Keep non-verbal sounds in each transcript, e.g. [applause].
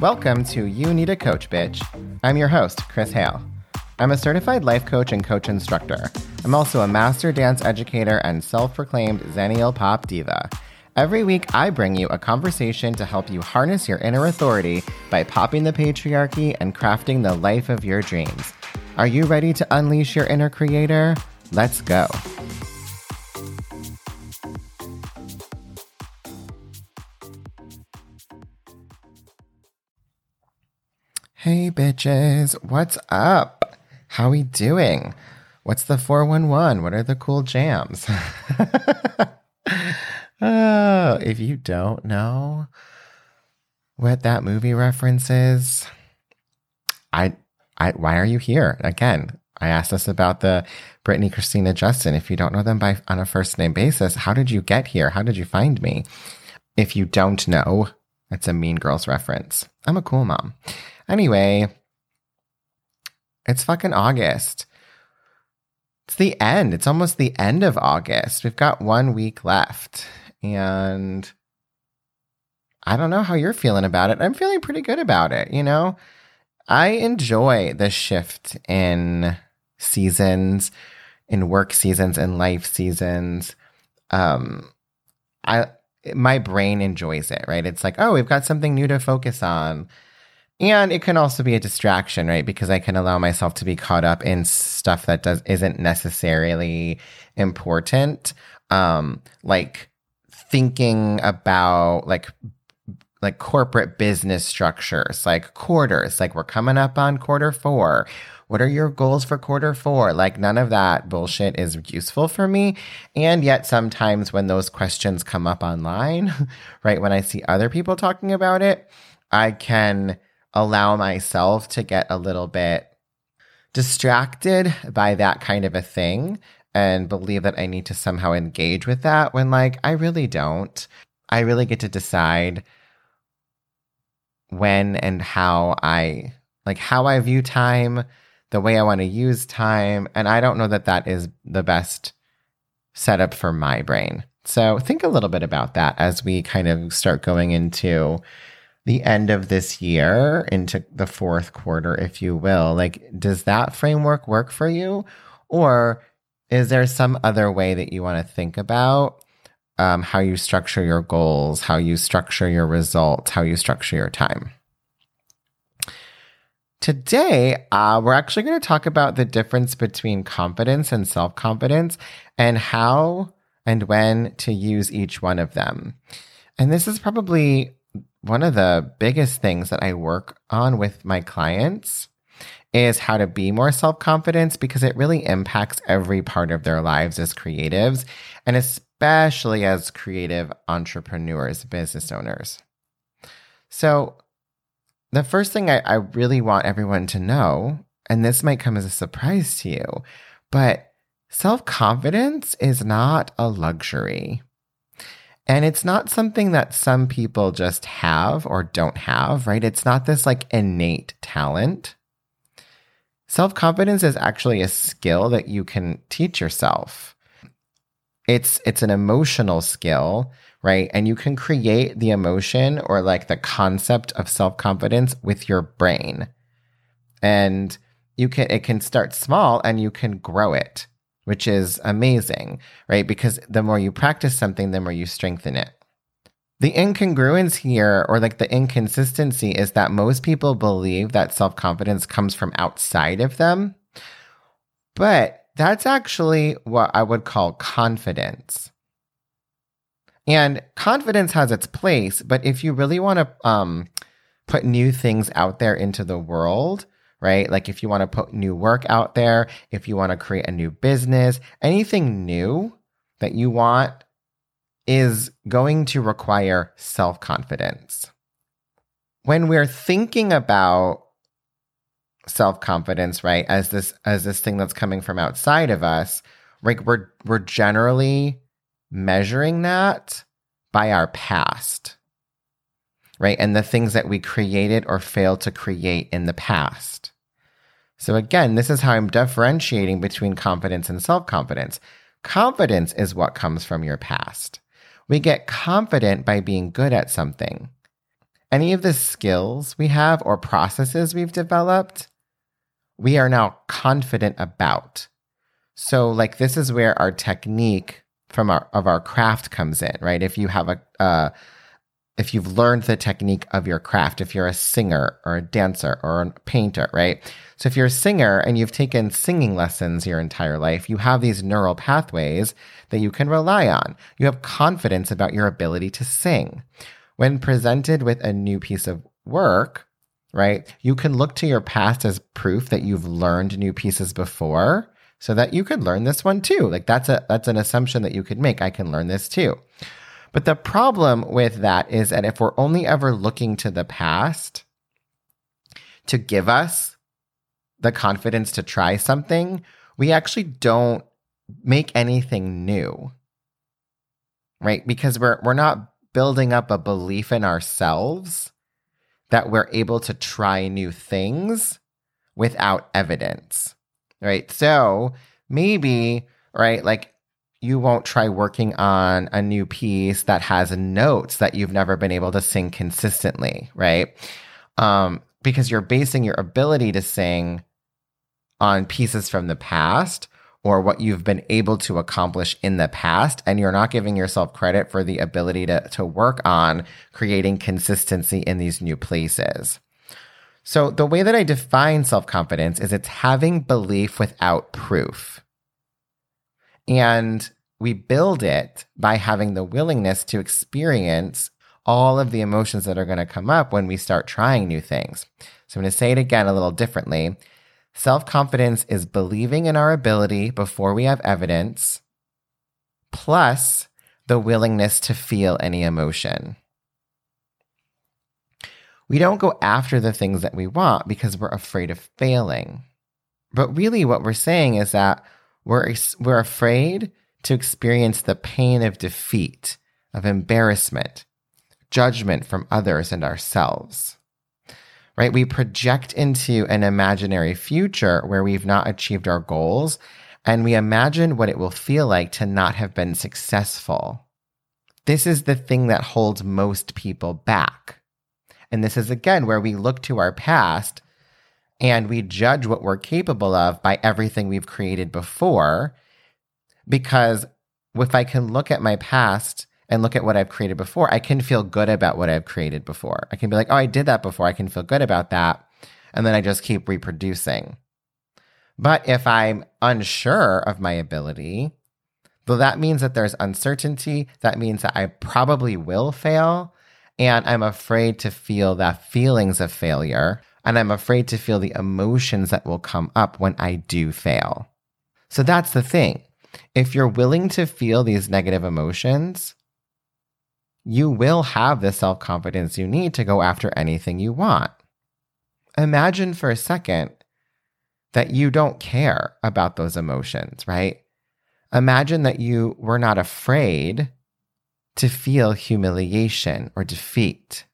Welcome to You Need a Coach, Bitch. I'm your host, Chris Hale. I'm a certified life coach and coach instructor. I'm also a master dance educator and self proclaimed Xennial Pop Diva. Every week, I bring you a conversation to help you harness your inner authority by popping the patriarchy and crafting the life of your dreams. Are you ready to unleash your inner creator? Let's go. Hey bitches, what's up? How we doing? What's the 411? What are the cool jams? [laughs] oh, if you don't know what that movie reference is, I I why are you here? Again, I asked us about the Britney, Christina, Justin. If you don't know them by on a first name basis, how did you get here? How did you find me? If you don't know, it's a Mean Girls reference. I'm a cool mom. Anyway, it's fucking August. It's the end. It's almost the end of August. We've got one week left. And I don't know how you're feeling about it. I'm feeling pretty good about it, you know? I enjoy the shift in seasons, in work seasons, in life seasons. Um, I my brain enjoys it, right? It's like, oh, we've got something new to focus on. And it can also be a distraction, right? Because I can allow myself to be caught up in stuff that does isn't necessarily important. Um, like thinking about like like corporate business structures, like quarters, like we're coming up on quarter four. What are your goals for quarter four? Like, none of that bullshit is useful for me. And yet, sometimes when those questions come up online, [laughs] right, when I see other people talking about it, I can allow myself to get a little bit distracted by that kind of a thing and believe that I need to somehow engage with that when, like, I really don't. I really get to decide when and how I like how I view time, the way I want to use time, and I don't know that that is the best setup for my brain. So think a little bit about that as we kind of start going into the end of this year, into the fourth quarter, if you will. Like, does that framework work for you? Or is there some other way that you want to think about um, how you structure your goals, how you structure your results, how you structure your time. Today, uh, we're actually going to talk about the difference between confidence and self confidence and how and when to use each one of them. And this is probably one of the biggest things that I work on with my clients is how to be more self confidence because it really impacts every part of their lives as creatives. And especially as creative entrepreneurs, business owners. So, the first thing I, I, really want everyone to know, and this might come as a surprise to you, but self confidence is not a luxury. And it's not something that some people just have or don't have, right? It's not this like innate talent. Self confidence is actually a skill that you can teach yourself it's it's an emotional skill right and you can create the emotion or like the concept of self-confidence with your brain and you can it can start small and you can grow it which is amazing right because the more you practice something the more you strengthen it the incongruence here or like the inconsistency is that most people believe that self-confidence comes from outside of them but that's actually what I would call confidence. And confidence has its place, but if you really want to um, put new things out there into the world, right? Like if you want to put new work out there, if you want to create a new business, anything new that you want is going to require self confidence. When we're thinking about self-confidence right as this as this thing that's coming from outside of us like we're we're generally measuring that by our past right? And the things that we created or failed to create in the past. So again this is how i'm differentiating between confidence and self-confidence. Confidence is what comes from your past. We get confident by being good at something. Any of the skills we have or processes we've developed, we are now confident about. So, like, this is where our technique from our of our craft comes in, right? If you have a uh, if you've learned the technique of your craft, if you're a singer or a dancer or a painter, right? So if you're a singer and you've taken singing lessons your entire life, you have these neural pathways that you can rely on. You have confidence about your ability to sing. When presented with a new piece of work, right, you can look to your past as proof that you've learned new pieces before so that you could learn this one too. Like that's a that's an assumption that you could make. I can learn this too. But the problem with that is that if we're only ever looking to the past to give us the confidence to try something, we actually don't make anything new. Right? Because we're we're not building up a belief in ourselves that we're able to try new things without evidence. Right? So, maybe, right, like you won't try working on a new piece that has notes that you've never been able to sing consistently, right? Um, because you're basing your ability to sing on pieces from the past or what you've been able to accomplish in the past, and you're not giving yourself credit for the ability to, to work on creating consistency in these new places. So, the way that I define self confidence is it's having belief without proof. And we build it by having the willingness to experience all of the emotions that are going to come up when we start trying new things. So I'm going to say it again a little differently. Self confidence is believing in our ability before we have evidence, plus the willingness to feel any emotion. We don't go after the things that we want because we're afraid of failing. But really, what we're saying is that we're, we're afraid to experience the pain of defeat, of embarrassment, judgment from others and ourselves. Right? We project into an imaginary future where we've not achieved our goals and we imagine what it will feel like to not have been successful. This is the thing that holds most people back. And this is again where we look to our past and we judge what we're capable of by everything we've created before. Because if I can look at my past and look at what I've created before, I can feel good about what I've created before. I can be like, oh, I did that before. I can feel good about that. And then I just keep reproducing. But if I'm unsure of my ability, though that means that there's uncertainty, that means that I probably will fail. And I'm afraid to feel that feelings of failure and I'm afraid to feel the emotions that will come up when I do fail. So that's the thing. If you're willing to feel these negative emotions, you will have the self confidence you need to go after anything you want. Imagine for a second that you don't care about those emotions, right? Imagine that you were not afraid to feel humiliation or defeat.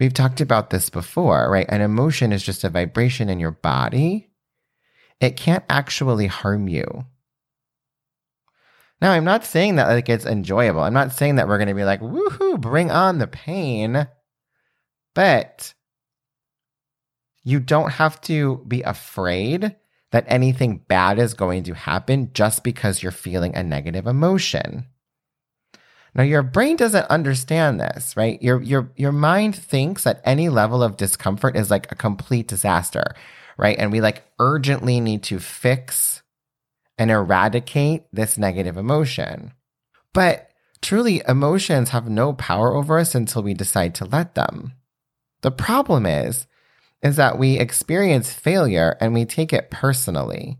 We've talked about this before, right? An emotion is just a vibration in your body. It can't actually harm you. Now, I'm not saying that like it's enjoyable. I'm not saying that we're going to be like, woohoo, bring on the pain. But you don't have to be afraid that anything bad is going to happen just because you're feeling a negative emotion. Now your brain doesn't understand this, right? Your your your mind thinks that any level of discomfort is like a complete disaster, right? And we like urgently need to fix and eradicate this negative emotion. But truly emotions have no power over us until we decide to let them. The problem is is that we experience failure and we take it personally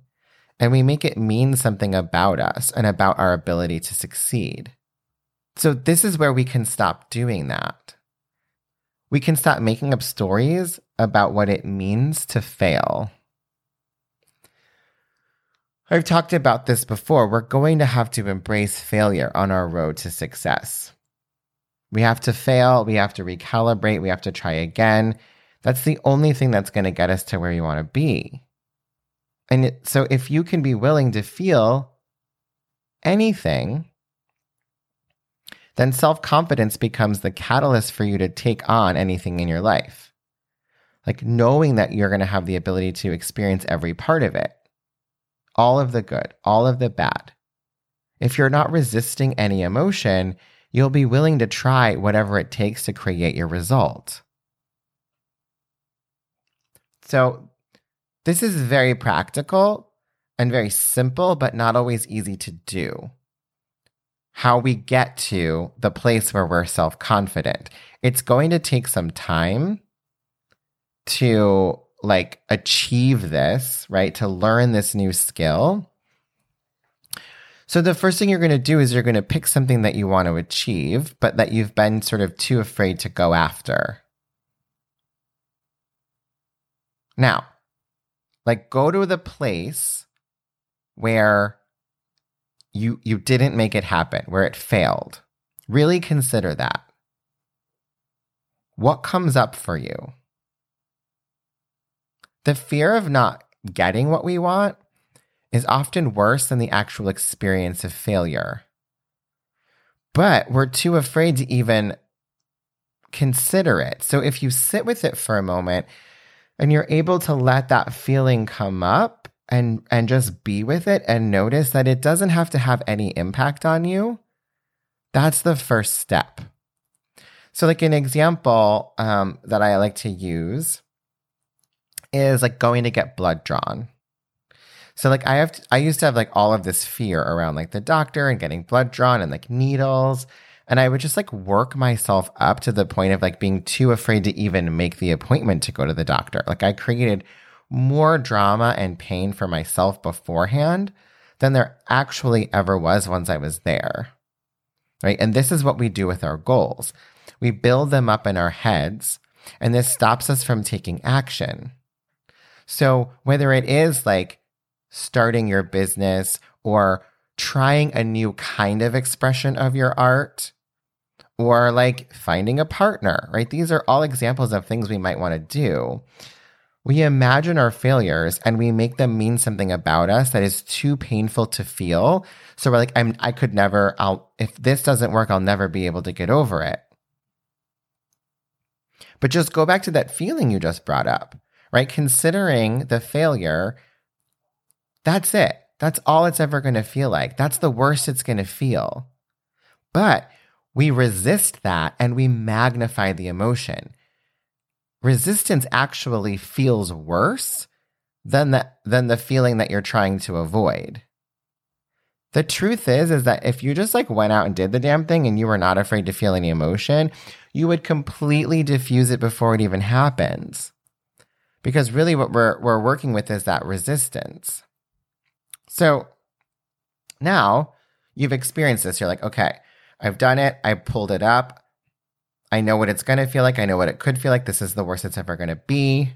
and we make it mean something about us and about our ability to succeed. So, this is where we can stop doing that. We can stop making up stories about what it means to fail. I've talked about this before. We're going to have to embrace failure on our road to success. We have to fail, we have to recalibrate, we have to try again. That's the only thing that's going to get us to where you want to be. And so, if you can be willing to feel anything, then self confidence becomes the catalyst for you to take on anything in your life. Like knowing that you're going to have the ability to experience every part of it, all of the good, all of the bad. If you're not resisting any emotion, you'll be willing to try whatever it takes to create your result. So, this is very practical and very simple, but not always easy to do. How we get to the place where we're self confident. It's going to take some time to like achieve this, right? To learn this new skill. So the first thing you're going to do is you're going to pick something that you want to achieve, but that you've been sort of too afraid to go after. Now, like go to the place where you you didn't make it happen, where it failed. Really consider that. What comes up for you? The fear of not getting what we want is often worse than the actual experience of failure. But we're too afraid to even consider it. So if you sit with it for a moment and you're able to let that feeling come up and and just be with it and notice that it doesn't have to have any impact on you, that's the first step. So like an example um, that I like to use is like going to get blood drawn. So like I have to, I used to have like all of this fear around like the doctor and getting blood drawn and like needles and I would just like work myself up to the point of like being too afraid to even make the appointment to go to the doctor. Like I created more drama and pain for myself beforehand than there actually ever was once I was there. Right? And this is what we do with our goals. We build them up in our heads and this stops us from taking action. So whether it is like starting your business or trying a new kind of expression of your art or like finding a partner, right? These are all examples of things we might want to do. We imagine our failures and we make them mean something about us that is too painful to feel. So we're like, I'm, I could never, I'll, if this doesn't work, I'll never be able to get over it. But just go back to that feeling you just brought up right? Considering the failure, that's it. That's all it's ever going to feel like. That's the worst it's going to feel. But we resist that and we magnify the emotion. Resistance actually feels worse than the, than the feeling that you're trying to avoid. The truth is, is that if you just like went out and did the damn thing and you were not afraid to feel any emotion, you would completely diffuse it before it even happens because really what we're we're working with is that resistance. So now you've experienced this. You're like, okay, I've done it. I pulled it up. I know what it's going to feel like. I know what it could feel like. This is the worst it's ever going to be.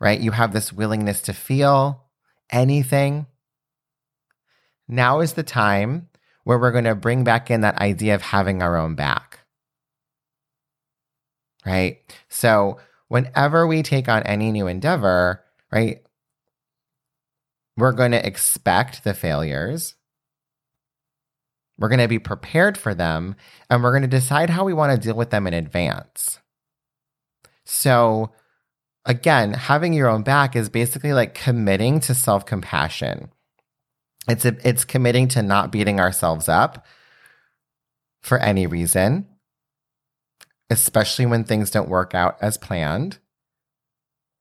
Right? You have this willingness to feel anything. Now is the time where we're going to bring back in that idea of having our own back. Right? So whenever we take on any new endeavor, right, we're going to expect the failures. We're going to be prepared for them and we're going to decide how we want to deal with them in advance. So, again, having your own back is basically like committing to self compassion. It's, it's committing to not beating ourselves up for any reason especially when things don't work out as planned,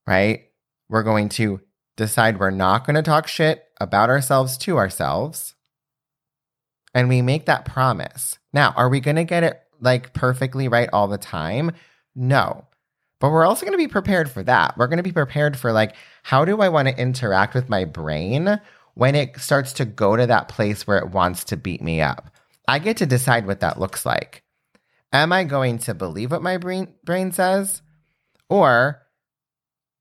right? We're going to decide we're not going to talk shit about ourselves to ourselves. And we make that promise. Now, are we going to get it like perfectly right all the time? No. But we're also going to be prepared for that. We're going to be prepared for like, how do I want to interact with my brain when it starts to go to that place where it wants to beat me up? I get to decide what that looks like. Am I going to believe what my brain brain says? Or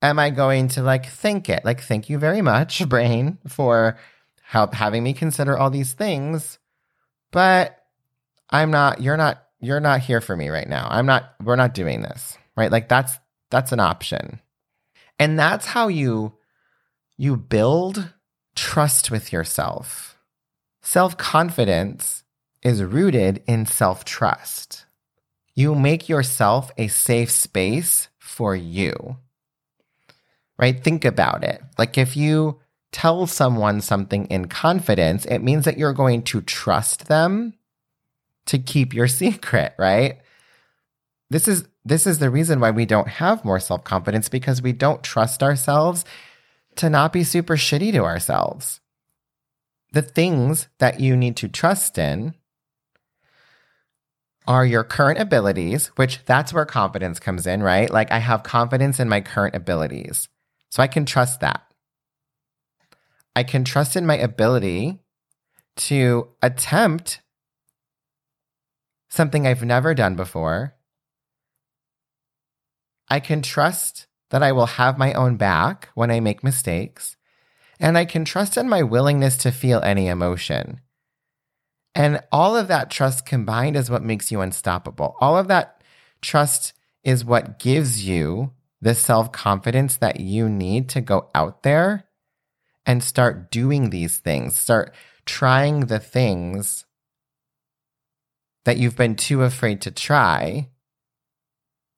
am I going to like think it? Like, thank you very much, [laughs] brain, for help having me consider all these things. But I'm not, you're not, you're not here for me right now. I'm not, we're not doing this. Right. Like that's that's an option. And that's how you you build trust with yourself. Self-confidence is rooted in self trust. You make yourself a safe space for you. Right? Think about it. Like if you tell someone something in confidence, it means that you're going to trust them to keep your [laughs] secret, right? This is this is the reason why we don't have more self-confidence because we don't trust ourselves to not be super shitty to ourselves. The things that you need to trust in are your current abilities, which that's where confidence comes in, right? Like I have confidence in my current abilities. So I can trust that. I can trust in my ability to attempt something I've never done before. I can trust that I will have my own back when I make mistakes. And I can trust in my willingness to feel any emotion. And all of that trust combined is what makes you unstoppable. All of that trust is what gives you the self confidence that you need to go out there and start doing these things, start trying the things that you've been too afraid to try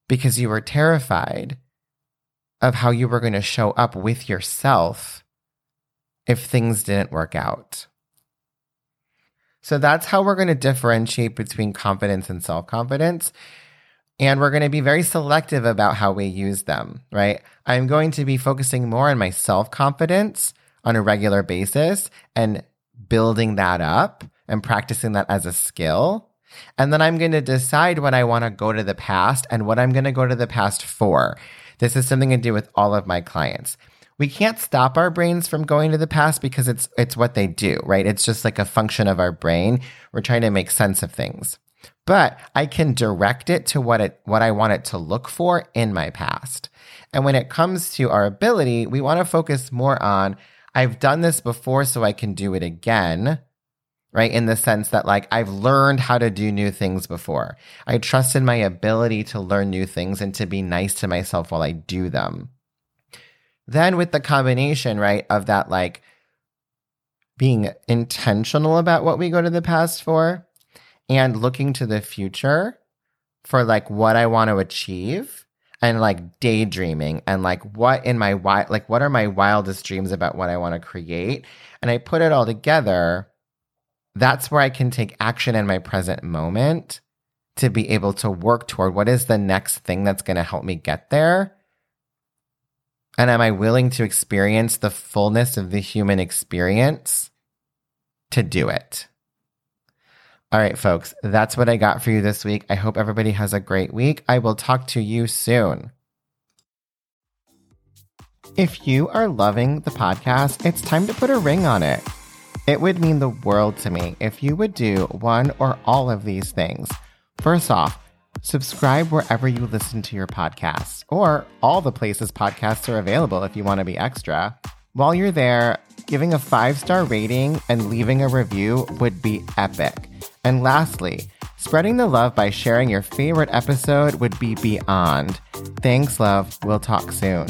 because you were terrified of how you were going to show up with yourself if things didn't work out. So that's how we're going to differentiate between confidence and self confidence. And we're going to be very selective about how we use them, right? I'm going to be focusing more on my self confidence on a regular basis and building that up and practicing that as a skill. And then I'm going to decide when I want to go to the past and what I'm going to go to the past for. This is something I do with all of my clients. We can't stop our brains from going to the past because it's it's what they do, right? It's just like a function of our brain. We're trying to make sense of things. But I can direct it to what it what I want it to look for in my past. And when it comes to our ability, we want to focus more on I've done this before, so I can do it again. Right. In the sense that, like, I've learned how to do new things before. I trust in my ability to learn new things and to be nice to myself while I do them. Then, with the combination, right, of that, like, being intentional about what we go to the past for and looking to the future for, like, what I want to achieve and like daydreaming and like what in my wild like what are my wildest dreams about what I want to create? And I put it all together that's where I can take action in my present moment to be able to work toward what is the next thing that's going to help me get there. And am I willing to experience the fullness of the human experience to do it all right, folks, that's what I got for you this week. I hope everybody has a great week. I will talk to you soon. If you are loving the podcast, it's time to put a ring on it. It would mean the world to me if you would do one or all of these things. First off, subscribe wherever you listen to your podcasts, or all the places podcasts are available if you want to be extra. While you're there, giving a five star rating and leaving a review would be epic. And lastly, spreading the love by sharing your favorite episode would be beyond. Thanks, love. We'll talk soon.